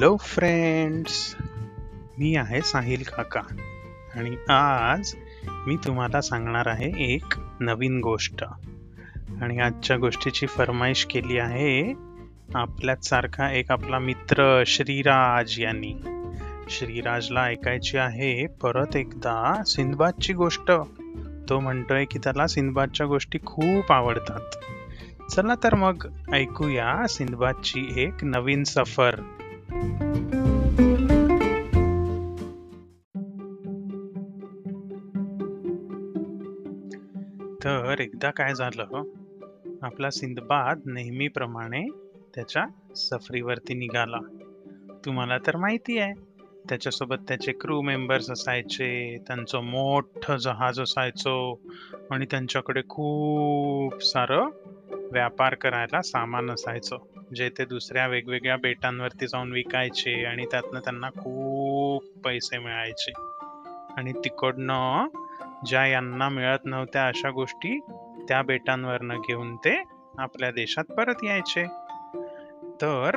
Hello friends मी आहे साहिल काका. आणि आज मी तुम्हाला सांगणार आहे एक नवीन गोष्ट. आणि आजच्या गोष्टीची फरमाईश केली आहे आपल्याच सारखा एक आपला मित्र श्रीराज यांनी. श्रीराजला ऐकायची आहे परत एकदा सिंदबादची गोष्ट. तो म्हणतोय की त्याला सिंदबादच्या गोष्टी खूप आवडतात. चला तर मग ऐकूया सिंदबादची एक नवीन सफर. तर एकदा काय झालं हो? आपला सिंदबाद नेहमीप्रमाणे त्याच्या सफरीवरती निघाला. तुम्हाला तर माहिती आहे त्याच्यासोबत त्याचे क्रू मेंबर्स असायचे त्यांचं मोठं जहाज असायचो आणि त्यांच्याकडे खूप सारं व्यापार करायला सामान असायचं. म्हणजे जे ते दुसऱ्या वेगवेगळ्या बेटांवरती जाऊन विकायचे आणि त्यातनं त्यांना खूप पैसे मिळायचे. आणि तिकडनं ज्या यांना मिळत नव्हत्या अशा गोष्टी त्या बेटांवरनं घेऊन ते आपल्या देशात परत यायचे. तर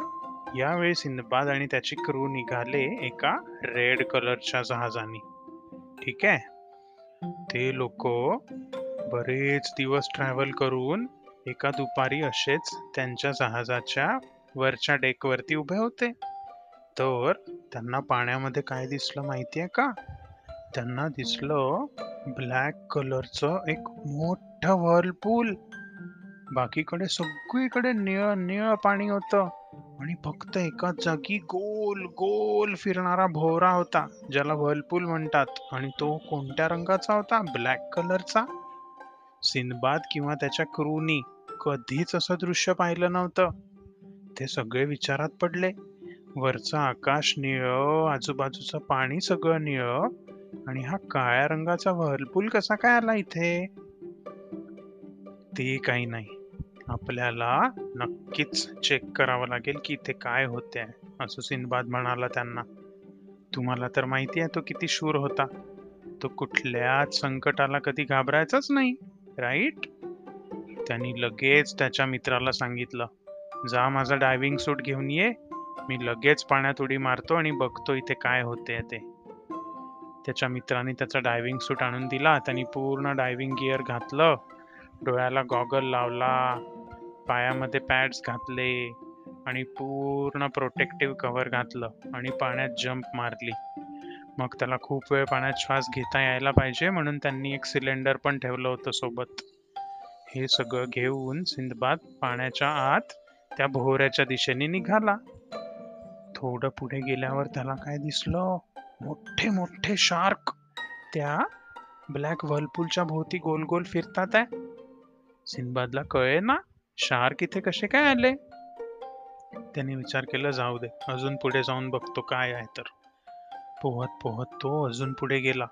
यावेळी सिंदबाद आणि त्याची क्रू निघाले एका रेड कलरच्या जहाजाने. ठीक आहे? ते लोक बरेच दिवस ट्रॅव्हल करून एका दुपारी असेच त्यांच्या जहाजाच्या वरच्या डेकवरती उभे होते. तर त्यांना पाण्यामध्ये काय दिसलं माहितीये का? त्यांना दिसलं ब्लॅक कलरचं एक मोठं व्हर्लपूल. बाकीकडे सगळीकडे निळ निळ पाणी होतं आणि फक्त एका जागी गोल गोल फिरणारा भोवरा होता ज्याला व्हर्लपूल म्हणतात आणि तो कोणत्या रंगाचा होता? ब्लॅक कलरचा. सिंदबाद किंवा त्याच्या क्रूनी. कधीच असं दृश्य पाहिलं नव्हतं. ते सगळे विचारात पडले. वरचं आकाश निळ आजूबाजूचं पाणी सगळं निळ आणि हा काळ्या रंगाचा व्हर्लपूल कसा काय आला इथे? ते काही नाही. आपल्याला नक्कीच चेक करावं लागेल की इथे काय होते असं सिंदबाद म्हणाला त्यांना. तुम्हाला तर माहिती आहे तो किती शूर होता. तो कुठल्याच संकटाला कधी घाबरायचाच नाही राईट त्यांनी लगेच त्याच्या मित्राला सांगितलं जा माझा डायव्हिंग सूट घेऊन ये मी लगेच पाण्यात उडी मारतो आणि बघतो इथे काय होते ते. त्याच्या मित्राने त्याचा डायव्हिंग सूट आणून दिला त्यांनी पूर्ण डायव्हिंग गिअर घातलं डोळ्याला गॉगल लावला पायामध्ये पॅड्स घातले आणि पूर्ण प्रोटेक्टिव्ह कव्हर घातलं आणि पाण्यात जंप मारली. मग त्याला खूप वेळ पाण्यात श्वास घेता यायला पाहिजे म्हणून त्यांनी एक सिलेंडर पण ठेवलं होतं सोबत. हे सगळं घेऊन सिंदबाद पाण्याच्या आत त्या भोवऱ्याच्या दिशेने निघाला. थोडं पुढे गेल्यावर त्याला काय दिसलं? मोठे मोठे शार्क. त्या ब्लॅक व्हर्लपूलच्या भोवती गोल गोल फिरतात आहे. सिंदबादला कळे ना शार्क इथे कसे काय आले? त्याने विचार केला जाऊ दे अजून पुढे जाऊन बघतो काय आहे तर. पोहत पोहत तो अजून पुढे गेला.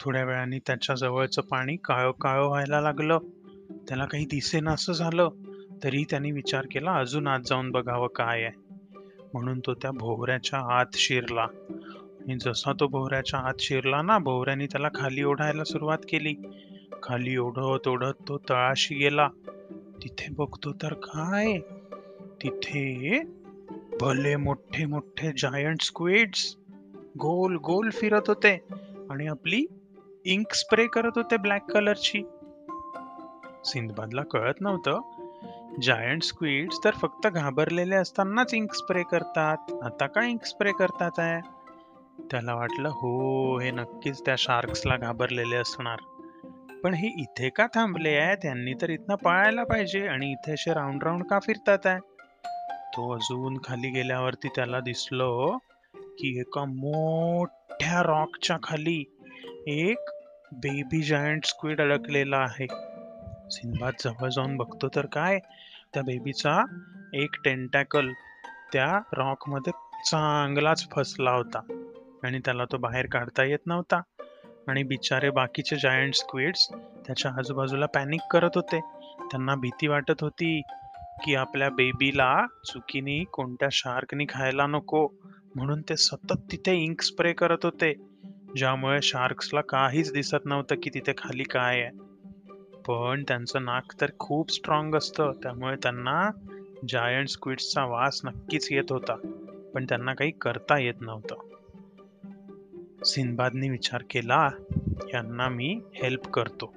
थोड्या वेळाने त्याच्या जवळचं पाणी काळो काळो व्हायला लागलं. त्याला काही दिसेना असं झालं तरी त्याने विचार केला अजून आत जाऊन बघावं काय आहे. म्हणून तो त्या भोवऱ्याच्या आत शिरला. आणि जसा तो भोवऱ्याच्या आत शिरला ना भोवऱ्याने त्याला खाली ओढायला सुरुवात केली. खाली ओढत ओढत तो तळाशी गेला. तिथे बघतो तर काय? तिथे भले मोठे मोठे जायंट स्क्विड्स गोल गोल फिरत होते आणि आपली इंक स्प्रे करत होते ब्लॅक कलरची सिंधबादला कळत नव्हतं. जायंट स्क्विड्स तर फक्त घाबरलेले असतानाच इंक स्प्रे करतात. आता काय इंक स्प्रे करतात आहे? त्याला वाटलं हो हे नक्कीच त्या शार्क्सला घाबरलेले असणार. पण हे इथे का थांबले आहे त्यांनी तर इथनं पळायला पाहिजे आणि इथे असे राऊंड राऊंड का फिरतात आहे? तो अजून खाली गेल्यावरती त्याला दिसलं की एका मोठ्या रॉकच्या खाली एक बेबी जायंट स्क्विड अडकलेला आहे. सिंबाद जवळ जाऊन बघतो तर काय? त्या बेबीचा एक टेंटॅकल त्या रॉकमध्ये चांगलाच फसला होता. आणि त्याला तो बाहेर काढता येत नव्हता. आणि बिचारे बाकीचे जायंट स्क्विड्स त्याच्या आजूबाजूला पॅनिक करत होते. त्यांना भीती वाटत होती की आपल्या बेबीला चुकीने कोणत्या शार्कनी खायला नको. म्हणून ते सतत तिथे इंक स्प्रे करत होते. ज्यामुळे शार्क्सला काहीच दिसत नव्हतं की तिथे खाली काय आहे. पण त्यांचं नाक तर खूप स्ट्रॉंग असतं. त्यामुळे त्यांना जायंट स्क्विड्सचा वास नक्कीच येत होता. पण त्यांना काही करता येत नव्हतं. सिनबादने विचार केला यांना मी हेल्प करतो.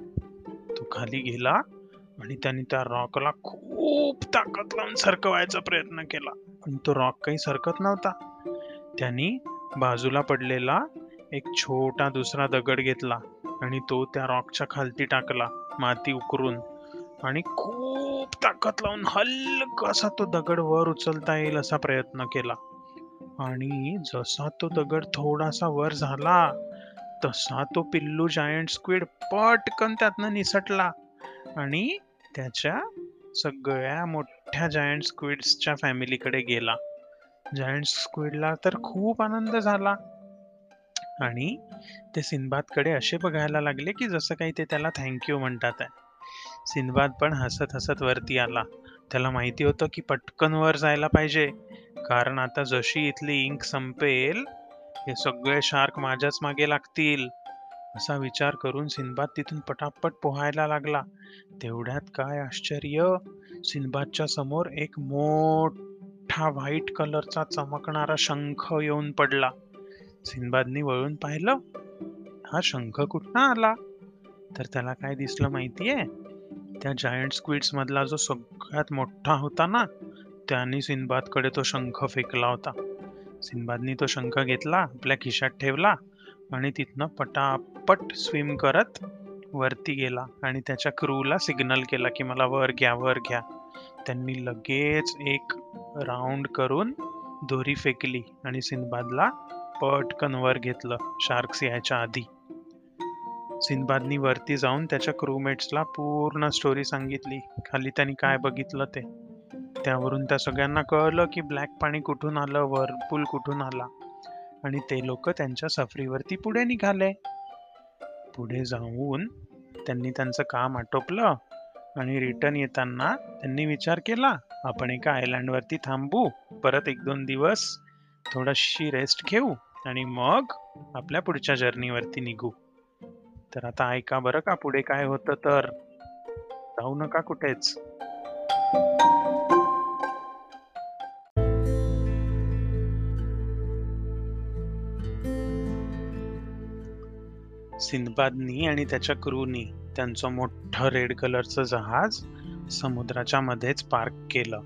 तो खाली गेला आणि त्यांनी त्या रॉकला खूप ताकद लावून सरकवायचा प्रयत्न केला. पण तो रॉक काही सरकत नव्हता. त्यांनी बाजूला पडलेला एक छोटा दुसरा दगड घेतला आणि तो त्या रॉकच्या खालती टाकला. माती उकरून आणि खूप ताकद लावून हलकासा तो दगड वर उचलता येईल असा प्रयत्न केला. आणि जसा तो दगड थोडासा वर झाला तसा तो पिल्लू जायंट स्क्विड पटकन त्यातनं निसटला आणि त्याच्या सगळ्या मोठ्या जायंट स्क्विड्सच्या फॅमिलीकडे गेला. जायंट स्क्विडला तर खूप आनंद झाला. आणि ते सिनबादकडे असे बघायला लागले की जसं काही ते त्याला थँक्यू म्हणतात आहे. सिनबाद पण हसत हसत वरती आला. त्याला माहिती होतं की पटकन वर जायला पाहिजे. कारण आता जशी इथली इंक संपेल हे सगळे शार्क माझ्याच मागे लागतील. असा विचार करून सिनबाद तिथून पटापट पोहायला लागला. तेवढ्यात काय आश्चर्य! सिनबादच्या समोर एक मोठा व्हाईट कलरचा चमकणारा शंख येऊन पडला. सिनबादनी वळून पाहिलं. हा शंख कुठं आला? तर त्याला काय दिसलं माहितीये? त्या जायंट स्क्विड्स मधला जो सगळ्यात मोठा होता ना त्याने सिंदबादकडे तो शंख फेकला होता. सिंदबादनी तो शंख घेतला आपल्या खिशात ठेवला आणि तिथनं पटापट स्विम करत वरती गेला आणि त्याच्या क्रूला सिग्नल केला की मला वर घ्या वर घ्या. त्यांनी लगेच एक राऊंड करून दोरी फेकली आणि सिंदबादला पटकन वर घेतलं शार्क्स यायच्या आधी. सिनबादनी वरती जाऊन त्याच्या क्रूमेट्सला पूर्ण स्टोरी सांगितली. खाली त्यांनी काय बघितलं ते. त्यावरून त्या सगळ्यांना कळलं की ब्लॅक पाणी कुठून आलं वरपूल कुठून आला. आणि ते लोक त्यांच्या सफरीवरती पुढे निघाले. पुढे जाऊन त्यांनी त्यांचं काम आटोपलं आणि रिटर्न येताना त्यांनी विचार केला आपण एका आयलँडवरती थांबू. परत एक दोन दिवस थोडीशी रेस्ट घेऊ. आणि मग आपल्या पुढच्या जर्नीवरती निघू. तर आता ऐका बरं का पुढे काय होतं तर. जाऊ नका कुठेच. सिंदबादनी आणि त्याच्या क्रूनी त्यांचं मोठं रेड कलरचं जहाज समुद्राच्या मध्येच पार्क केलं.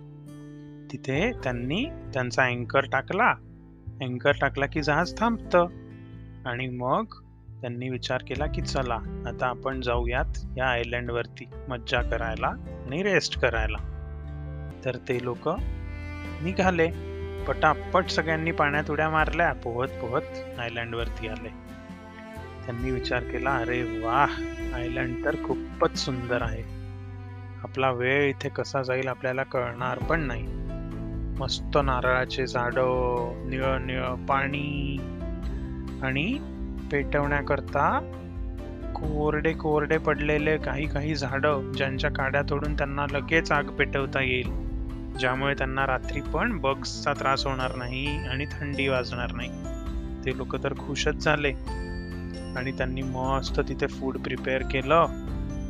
तिथे त्यांनी त्यांचा अँकर टाकला. अँकर टाकला की जहाज थांबतं. आणि मग त्यांनी विचार केला की चला आता आपण जाऊयात या आयलँडवरती मज्जा करायला आणि रेस्ट करायला. तर ते लोक निघाले. पटापट सगळ्यांनी पाण्यात उड्या मारल्या पोहत पोहत आयलँडवरती आले. त्यांनी विचार केला अरे वाह आयलंड तर खूपच सुंदर आहे. आपला वेळ इथे कसा जाईल आपल्याला कळणार पण नाही. मस्त नारळाचे झाड निळ निळ पाणी आणि पेटवण्याकरता कोरडे कोरडे पडलेले काही काही झाडं ज्यांच्या काड्या तोडून त्यांना लगेच आग पेटवता येईल. ज्यामुळे त्यांना रात्री पण बग्सचा त्रास होणार नाही आणि थंडी वाजणार नाही. ते लोक तर खुशच झाले. आणि त्यांनी मस्त तिथे फूड प्रिपेअर केलं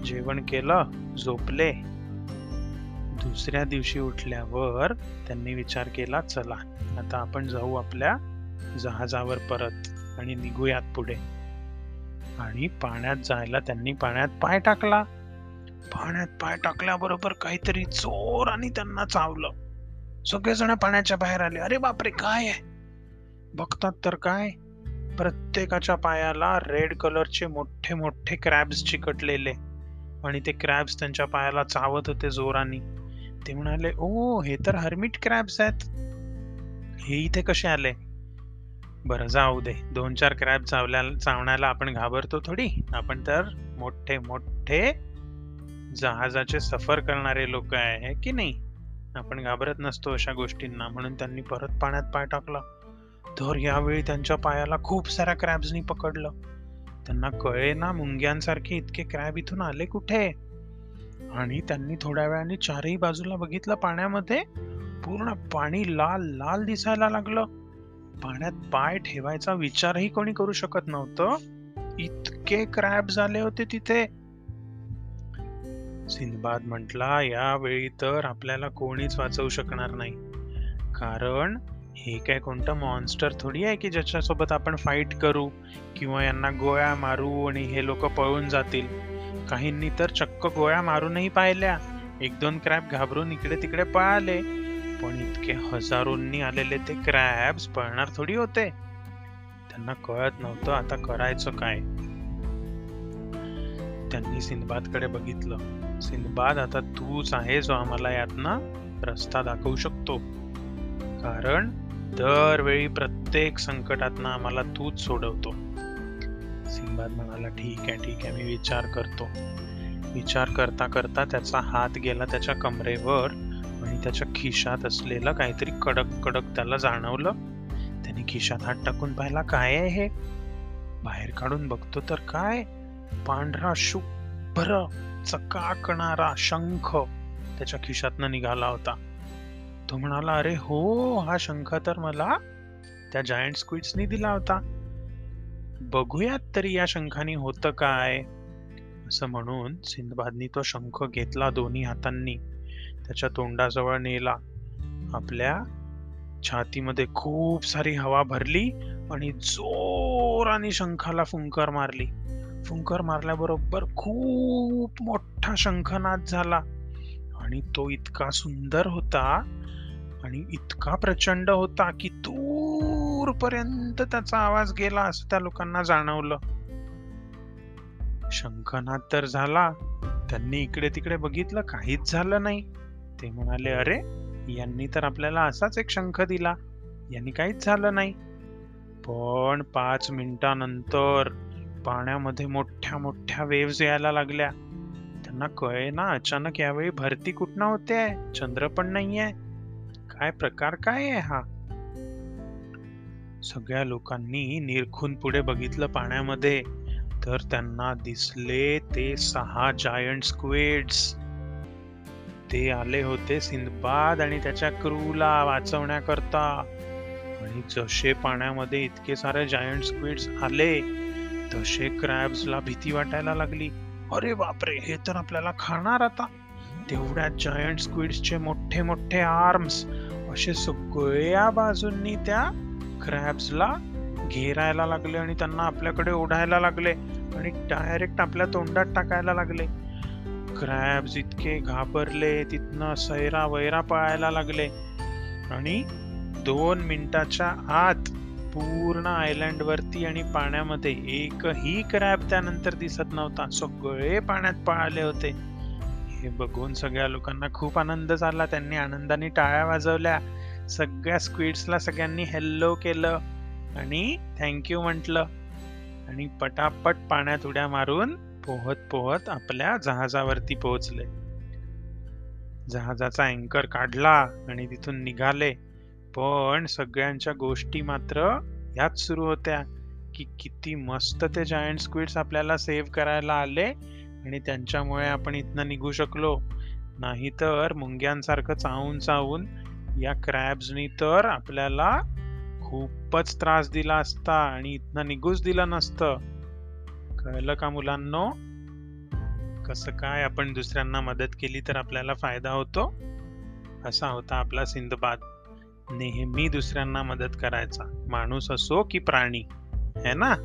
जेवण केलं झोपले. दुसऱ्या दिवशी उठल्यावर त्यांनी विचार केला चला आता आपण जाऊ आपल्या जहाजावर परत आणि निघूयात पुढे. आणि पाण्यात जायला त्यांनी पाण्यात पाय टाकला. पाण्यात पाय टाकल्याबरोबर काहीतरी चोर आणि त्यांना चावलं. सगळेजण पाण्याच्या बाहेर आले. अरे बापरे काय आहे? बघतात तर काय? प्रत्येकाच्या पायाला रेड कलरचे मोठे मोठे क्रॅब्स चिकटलेले आणि ते क्रॅब्स त्यांच्या पायाला चावत होते जोराने. ते म्हणाले ओ हे तर हर्मिट क्रॅब्स आहेत. हे इथे कसे आले? बरं जाऊ दे. दोन चार क्रॅब चावल्या चावण्याला आपण घाबरतो थोडी. आपण तर मोठे मोठे जहाजाचे सफर करणारे लोक आहे की नाही? आपण घाबरत नसतो अशा गोष्टींना. म्हणून त्यांनी परत पाण्यात पाय टाकला. तर यावेळी त्यांच्या पायाला खूप साऱ्या क्रॅब्सनी पकडलं. त्यांना कळे ना मुंग्यांसारखे इतके क्रॅब इथून आले कुठे? आणि त्यांनी थोड्या वेळाने चारही बाजूला बघितलं. पाण्यामध्ये पूर्ण पाणी लाल लाल दिसायला लागलं. पाण्यात पाय ठेवायचा विचारही कोणी करू शकत नव्हतं. इतके क्रॅब झाले होते तिथे. सिंदबाद म्हटला यावेळी तर आपल्याला कोणीच वाचवू शकणार नाही. कारण हे काय कोणतं मॉन्स्टर थोडी आहे की ज्याच्यासोबत आपण फाईट करू किंवा यांना गोळ्या मारू आणि हे लोक पळून जातील? काहींनी तर चक्क गोळ्या मारूनही पाहिल्या. एक दोन क्रॅब घाबरून इकडे तिकडे पळाले पण इतके हजारोंनी आलेले ते क्रॅब्स पळणार थोडी होते. त्यांना कळत नव्हतं आता करायचं काय. त्यांनी सिंदबादकडे बघितलं. सिंदबाद आता तूच आहे जो आम्हाला यातनं रस्ता दाखवू शकतो. कारण दरवेळी प्रत्येक संकटातनं आम्हाला तूच सोडवतो. सिंबाद म्हणाला ठीक आहे ठीक आहे मी विचार करतो. विचार करता करता त्याचा हात गेला त्याच्या कमरेवर आणि त्याच्या खिशात असलेलं काहीतरी कडक कडक त्याला जाणवलं. त्याने खिशात हात टाकून पाहिला काय आहे हे? बाहेर काढून बघतो तर काय? पांढरा शुभ्र चकाकणारा शंख. त्याच्या खिशातनं निघाला होता. तो म्हणाला अरे हो हा शंख तर मला त्या जायंट स्क्विड्सनी दिला होता. बघूयात तरी या शंखानी होतं काय? असं म्हणून सिंधबादनी तो शंख घेतला दोन्ही हातांनी. त्याच्या तोंडाजवळ नेला. आपल्या छातीमध्ये खूप सारी हवा भरली आणि जोराने शंखाला फुंकर मारली. फुंकर मारल्याबरोबर खूप मोठा शंखनाद झाला. आणि तो इतका सुंदर होता आणि इतका प्रचंड होता की तू दूरपर्यंत त्याचा आवाज गेला असं त्या लोकांना जाणवलं. शंखनाद तर झाला. त्यांनी इकडे तिकडे बघितलं काहीच झालं नाही. ते म्हणाले अरे यांनी तर आपल्याला असाच एक शंख दिला. यांनी काहीच झालं नाही. पण पाच मिनिटानंतर पाण्यामध्ये मोठ्या मोठ्या वेव्स यायला लागल्या. त्यांना कळे ना अचानक यावेळी भरती कुठनं होते चंद्र पण नाहीये. काय प्रकार काय आहे हा? सगळ्या लोकांनी निरखून पुढे बघितलं पाण्यामध्ये. तर त्यांना दिसले ते सहा जायंट स्क्वेड्स ते आले होते सिंदबाद आणि त्याच्या क्रूला वाचवण्याकरता. आणि जसे पाण्यामध्ये इतके सारे जायंट स्क्विड्स आले तसे क्रॅब्सला भीती वाटायला लागली. अरे बापरे हे तर आपल्याला खाणार आता. तेवढ्या जायंट स्क्विड्सचे मोठे मोठे आर्म्स असे सगळ्या बाजूंनी त्या क्रॅब्सला घेरायला लागले आणि त्यांना आपल्याकडे ओढायला लागले आणि डायरेक्ट आपल्या तोंडात टाकायला लागले. क्रॅब्स इतके घाबरले तिथनं सैरा वैरा पळायला लागले. आणि दोन मिनिटाच्या आत पूर्ण आयलँडवरती आणि पाण्यामध्ये एकही क्रॅब त्यानंतर दिसत नव्हता. सगळे पाण्यात पळाले होते. हे बघून सगळ्या लोकांना खूप आनंद झाला. त्यांनी आनंदाने टाळ्या वाजवल्या. सगळ्या स्क्विड्सला सगळ्यांनी हेल्लो केलं आणि थँक्यू म्हटलं. आणि पटापट पाण्यात उड्या मारून पोहत पोहत आपल्या जहाजावरती पोहोचले. जहाजाचा अँकर काढला आणि तिथून निघाले. पण सगळ्यांच्या गोष्टी मात्र ह्याच सुरू होत्या की किती मस्त ते जायंट स्क्विड्स आपल्याला सेव्ह करायला आले आणि त्यांच्यामुळे आपण इथनं निघू शकलो. नाहीतर मुंग्यांसारखं चावून चावून या क्रॅब्सनी तर आपल्याला खूपच त्रास दिला असता आणि इथनं निघूच दिलं नसतं. कळलं का मुलांनो? कसं काय आपण दुसऱ्यांना मदत केली तर आपल्याला फायदा होतो? असा होता आपला सिंधबाद नेहमी दुसऱ्यांना मदत करायचा. माणूस असो की प्राणी. है ना?